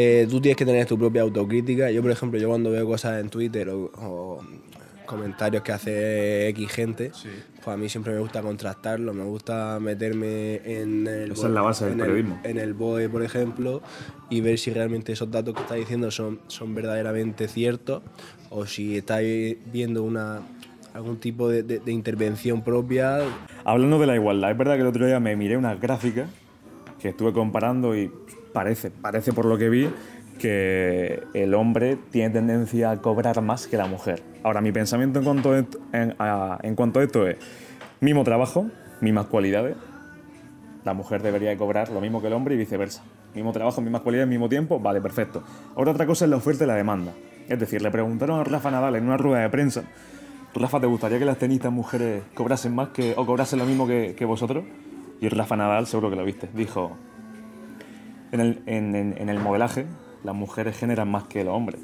S3: eh, tú tienes que tener tu propia autocrítica. Yo, por ejemplo, yo cuando veo cosas en Twitter o, o comentarios que hace X gente, pues a mí siempre me gusta contrastarlo, me gusta meterme en el,
S1: Esa es la base del
S3: el-
S1: periodismo.
S3: en el BOE, por ejemplo, y ver si realmente esos datos que está diciendo son, son verdaderamente ciertos o si estáis viendo una, algún tipo de, de- de intervención propia.
S1: Hablando de la igualdad, es verdad que el otro día me miré una gráfica que estuve comparando y parece, parece por lo que vi que el hombre tiene tendencia a cobrar más que la mujer. Ahora, mi pensamiento en cuanto a en, cuanto a esto es mismo trabajo, mismas cualidades. La mujer debería de cobrar lo mismo que el hombre y viceversa. Mismo trabajo, mismas cualidades, mismo tiempo, vale, perfecto. Ahora otra cosa es la oferta y la demanda. Es decir, le preguntaron a Rafa Nadal en una rueda de prensa Rafa, ¿te gustaría que las tenistas mujeres cobrasen más que, o cobrasen lo mismo que, que vosotros? Y Rafa Nadal, seguro que lo viste, dijo, en el, en, el modelaje las mujeres generan más que los hombres.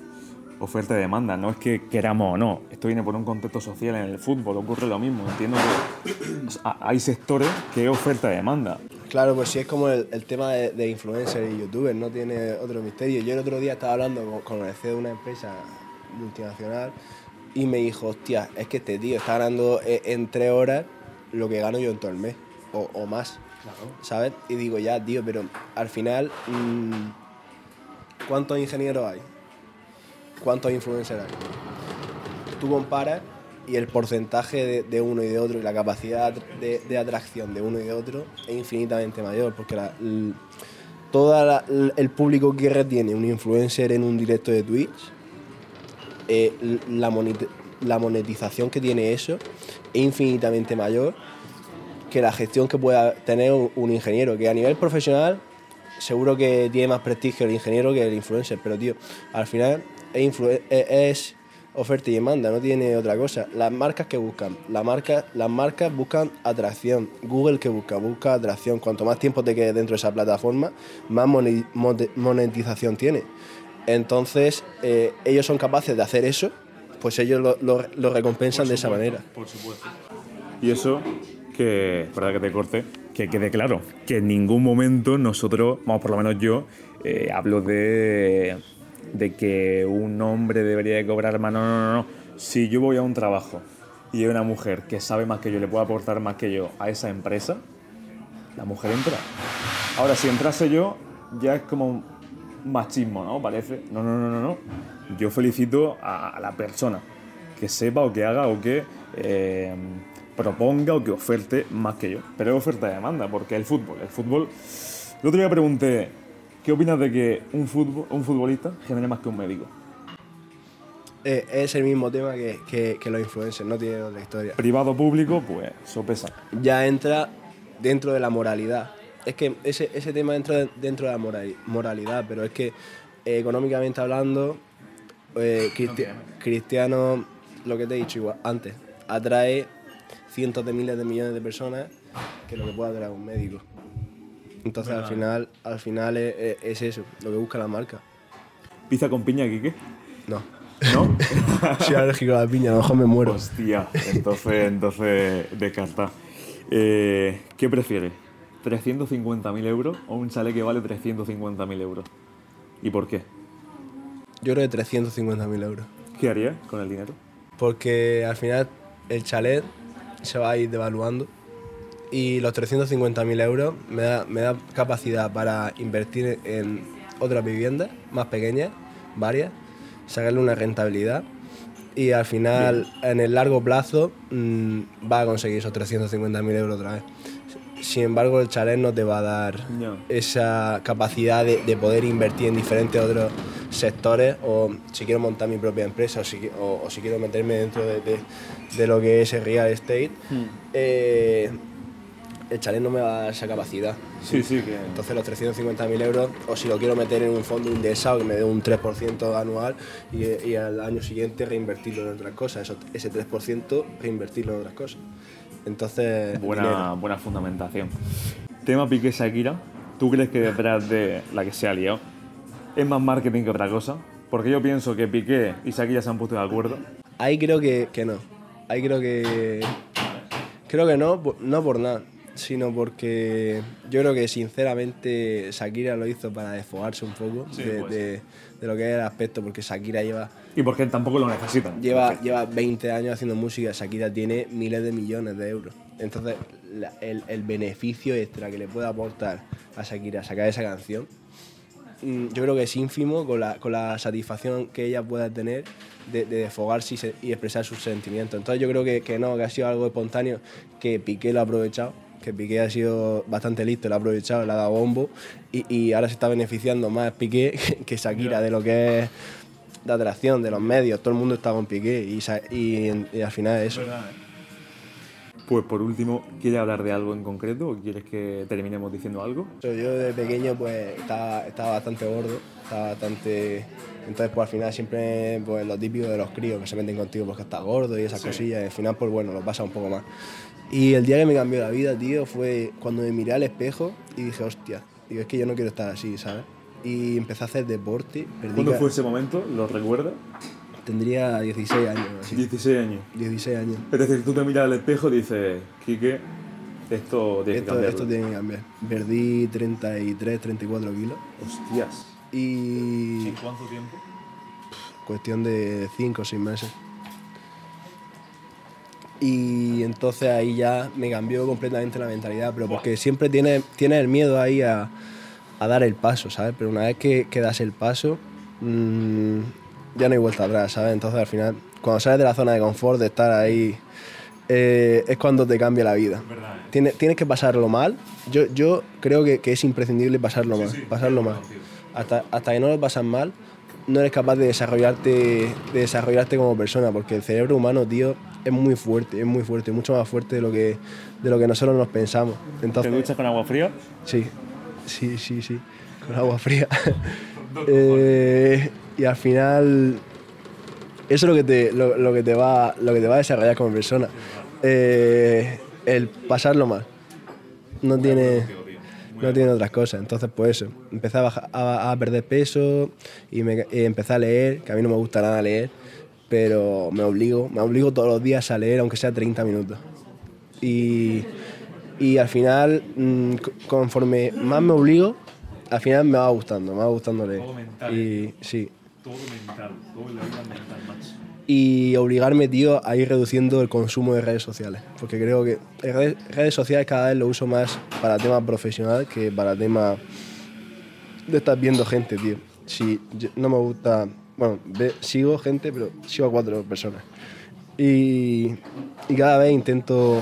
S1: Oferta y demanda, no es que queramos o no, esto viene por un contexto social, en el fútbol ocurre lo mismo, entiendo que hay sectores que es oferta y demanda.
S3: Claro, pues sí es como el, tema de, influencers y youtubers, no tiene otro misterio. Yo el otro día estaba hablando con, con el CEO de una empresa multinacional y me dijo, hostia, es que este tío está ganando eh, en tres horas lo que gano yo en todo el mes, o más, ¿sabes? Y digo, ya, tío, pero al final, mm, ¿cuántos ingenieros hay? ¿Cuántos influencers hay? Tú comparas y el porcentaje de, uno y de otro y la capacidad de, atracción de uno y de otro es infinitamente mayor, porque todo el público que retiene un influencer en un directo de Twitch, eh, la monetización que tiene eso es infinitamente mayor que la gestión que pueda tener un, ingeniero, que a nivel profesional seguro que tiene más prestigio el ingeniero que el influencer, pero tío, al final es, influ- es- oferta y demanda, no tiene otra cosa. Las marcas que buscan, la marca, las marcas buscan atracción. Google que busca, busca atracción. Cuanto más tiempo te quedes dentro de esa plataforma, más monetización tiene. Entonces, eh, ellos son capaces de hacer eso, pues ellos lo, lo- lo recompensan de esa manera.
S1: Por supuesto. Y eso, que, verdad que te corte, que quede claro, que en ningún momento nosotros, vamos, por lo menos yo, eh, hablo de, de que un hombre debería de cobrar más. No, no, no, no. Si yo voy a un trabajo y hay una mujer que sabe más que yo, le puede aportar más que yo a esa empresa, la mujer entra. Ahora, si entrase yo, ya es como machismo, ¿no? Parece. No, no, no, no, no. Yo felicito a, a la persona que sepa o que haga o que eh, proponga o que oferte más que yo. Pero es oferta y demanda, porque el fútbol, el fútbol. El otro día pregunté, ¿qué opinas de que un, fútbol, un futbolista genere más que un médico?
S3: Eh, es el mismo tema que, que- que los influencers, no tiene otra historia.
S1: Privado o público, pues eso pesa.
S3: ya entra dentro de la moralidad. Es que ese, ese tema entra de- dentro de la morali- moralidad, pero es que eh, económicamente hablando, eh, Cristi- Cristiano, lo que te he dicho igual antes, atrae cientos de miles de millones de personas que lo que puede atraer un médico. Entonces al final, al final es eso, lo que busca la marca.
S1: ¿Pizza con piña, Quique?
S3: No.
S1: ¿No? [laughs]
S3: Soy alérgico a la piña, a lo mejor me muero.
S1: Hostia, entonces, entonces descarta. Eh, ¿Qué prefieres? ¿350.000 euros o un chalet que vale 350.000 euros? ¿Y por qué?
S3: Yo creo que 350.000 euros.
S1: ¿Qué harías con el dinero?
S3: porque al final el chalet se va a ir devaluando. Y los 350.000 euros me da, me da capacidad para invertir en otras viviendas más pequeñas, varias, sacarle una rentabilidad. Y al final, en el largo plazo, mm, va a conseguir esos 350.000 euros otra vez. Sin embargo, el chalet no te va a dar esa capacidad de, de poder invertir en diferentes otros sectores o si quiero montar mi propia empresa o si, o- o si quiero meterme dentro de, de- de lo que es el real estate, eh, el chalet no me va a dar esa capacidad.
S1: Sí, sí, que.
S3: Entonces los 350.000 euros, o si lo quiero meter en un fondo indexado que me dé un 3% anual y, y al año siguiente reinvertirlo en otras cosas, Eso- ese 3% reinvertirlo en otras cosas. Entonces,
S1: Buena, buena fundamentación. Tema Piqué Shakira. ¿Tú crees que detrás de la que se ha liado es más marketing que otra cosa? Porque yo pienso que Piqué y Shakira se han puesto de acuerdo.
S3: Ahí creo que, que no. Ahí creo que. Creo que no, no por nada, sino porque yo creo que sinceramente Shakira lo hizo para desfogarse un poco
S1: Sí,
S3: de, de- de lo que es el aspecto, porque Shakira lleva
S1: Y porque tampoco lo necesitan.
S3: Lleva, lleva 20 años haciendo música, Shakira tiene miles de millones de euros. Entonces, la- el, el beneficio extra que le puede aportar a Shakira sacar esa canción, yo creo que es ínfimo con la, con la satisfacción que ella pueda tener de, de desfogarse y, se- y expresar sus sentimientos. Entonces, yo creo que, que no, que ha sido algo espontáneo, que Piqué lo ha aprovechado, que Piqué ha sido bastante listo, lo ha aprovechado, le ha dado bombo y, y ahora se está beneficiando más Piqué [laughs] que- Shakira de lo que es de atracción de los medios, todo el mundo está con Piqué y, y, y al final eso.
S1: Pues por último, ¿quieres hablar de algo en concreto o quieres que terminemos diciendo algo?
S3: Yo de pequeño pues estaba, estaba bastante gordo, estaba bastante... Entonces pues al final siempre pues lo típico de los críos que se meten contigo porque estás gordo y esas cosillas y al final pues bueno, lo pasa un poco más. Y el día que me cambió la vida, tío, fue cuando me miré al espejo y dije, hostia, digo, es que yo no quiero estar así, ¿sabes? Y empecé a hacer deporte. perdí
S1: ¿Cuándo fue ese momento? ¿Lo recuerdas?
S3: Tendría 16 años, así.
S1: 16 años.
S3: 16 años.
S1: Es decir, tú te miras al espejo y dices, Quique, esto tiene que
S3: Esto,
S1: cambiarlo.
S3: esto tiene que cambiar. Perdí 33, 34 kilos.
S1: Hostias.
S3: Y
S1: cuánto tiempo?
S3: cuestión de 5 o 6 meses. Y entonces ahí ya me cambió completamente la mentalidad, pero porque siempre tienes tiene el miedo ahí a, a dar el paso, ¿sabes? Pero una vez que, que das el paso, mm, ya no hay vuelta atrás, ¿sabes? Entonces al final, cuando sales de la zona de confort, de estar ahí, eh, es cuando te cambia la vida. Tienes, tienes que pasarlo mal. Yo, yo creo que, que es imprescindible pasarlo mal. pasarlo mal. Hasta, hasta que no lo pasas mal, no eres capaz de desarrollarte, de desarrollarte como persona, porque el cerebro humano, tío, es muy fuerte, es muy fuerte, mucho más fuerte de lo que, de lo que nosotros nos pensamos.
S1: ¿Te
S3: Entonces,
S1: duchas con agua fría?
S3: Sí, sí, sí, sí, con agua fría. [laughs] Eh, y al final, eso es lo que te, lo, lo que te, va, lo que te va a desarrollar como persona. Eh, el pasarlo mal. No tiene, no tiene otras cosas. Entonces, pues eso, empecé a, bajar- a, a perder peso y, me, y empecé a leer, que a mí no me gusta nada leer, pero me obligo, me obligo todos los días a leer, aunque sea 30 minutos. Y, y al final, mm, conforme más me obligo, al final me va gustando, me va gustando leer. Y sí.
S1: Todo mental, todo la vida mental, macho.
S3: Y obligarme, tío, a ir reduciendo el consumo de redes sociales. Porque creo que redes, redes sociales cada vez lo uso más para tema profesional que para tema de estar viendo gente, tío. Si no me gusta. Bueno, ve- sigo gente, pero sigo a cuatro personas. Y, y cada vez intento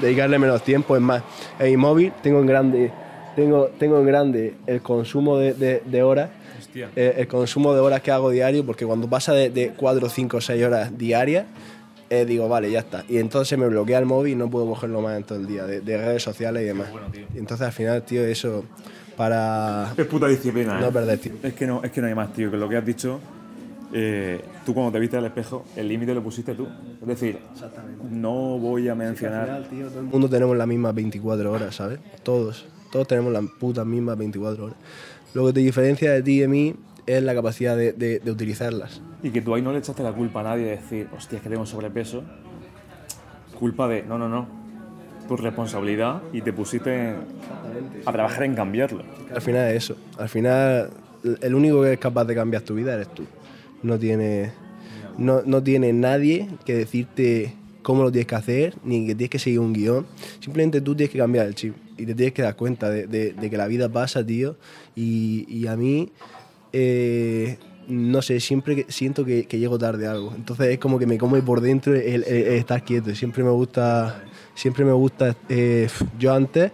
S3: dedicarle menos tiempo. Es más, en mi móvil tengo en grande, tengo, tengo en grande el consumo de, de- de horas. Eh, el consumo de horas que hago diario, porque cuando pasa de, de 4, 5, 6 horas diarias, eh, digo, vale, ya está. Y entonces me bloquea el móvil y no puedo cogerlo más en todo el día, de, de redes sociales y demás.
S1: bueno, tío.
S3: y entonces al final, tío, eso para
S1: Es puta disciplina,
S3: no
S1: ¿eh?
S3: perder tiempo.
S1: Es que no, es que no hay más, tío, que lo que has dicho, eh, tú cuando te viste al espejo, el límite lo pusiste tú. Es decir, no voy a mencionar...
S3: tío, todo el mundo tenemos las mismas 24 horas, ¿sabes? Todos. Todos tenemos las putas mismas 24 horas. Lo que te diferencia de ti y de mí es la capacidad de, de- de utilizarlas.
S1: Y que tú ahí no le echaste la culpa a nadie de decir, hostia, es que tengo sobrepeso. Culpa de, no, no, no. Tu responsabilidad y te pusiste a trabajar en cambiarlo.
S3: Al final es eso. Al final, el único que es capaz de cambiar tu vida eres tú. No tiene, no, no tiene nadie que decirte cómo lo tienes que hacer, ni que tienes que seguir un guion. Simplemente tú tienes que cambiar el chip y te tienes que dar cuenta de, que la vida pasa, tío. Y, a mí eh, no sé, siempre siento que, llego tarde a algo. Entonces es como que me come por dentro el, estar quieto. Siempre me gusta, siempre me gusta. eh, yo antes,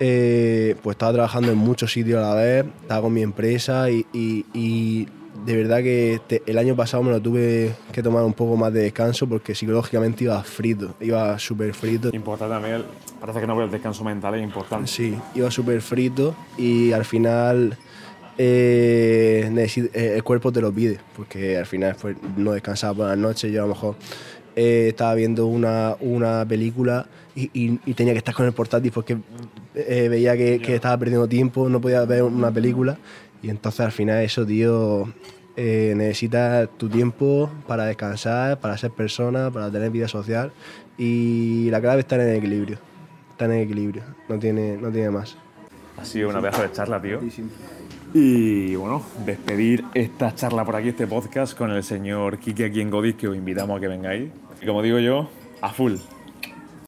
S3: eh, pues estaba trabajando en muchos sitios a la vez, estaba con mi empresa y- y de verdad que este- el año pasado me lo tuve que tomar un poco más de descanso porque psicológicamente iba frito, iba súper frito.
S1: Importante también, parece que no, pero el descanso mental es importante.
S3: Sí, iba súper frito y al final eh, eh, el cuerpo te lo pide, porque al final pues, no descansaba por las noches, yo a lo mejor eh, estaba viendo una, una película y, y- y tenía que estar con el portátil porque eh, veía que, que estaba perdiendo tiempo, no podía ver una película y entonces al final eso, tío, eh, necesitas tu tiempo para descansar, para ser persona, para tener vida social y la clave está en el equilibrio, está en el equilibrio, no tiene, no tiene más.
S1: Ha sido una pedazo de charla, tío. Y bueno, despedir esta charla por aquí, este podcast, con el señor Kike aquí en Godis, que os invitamos a que vengáis. Y como digo yo, a full.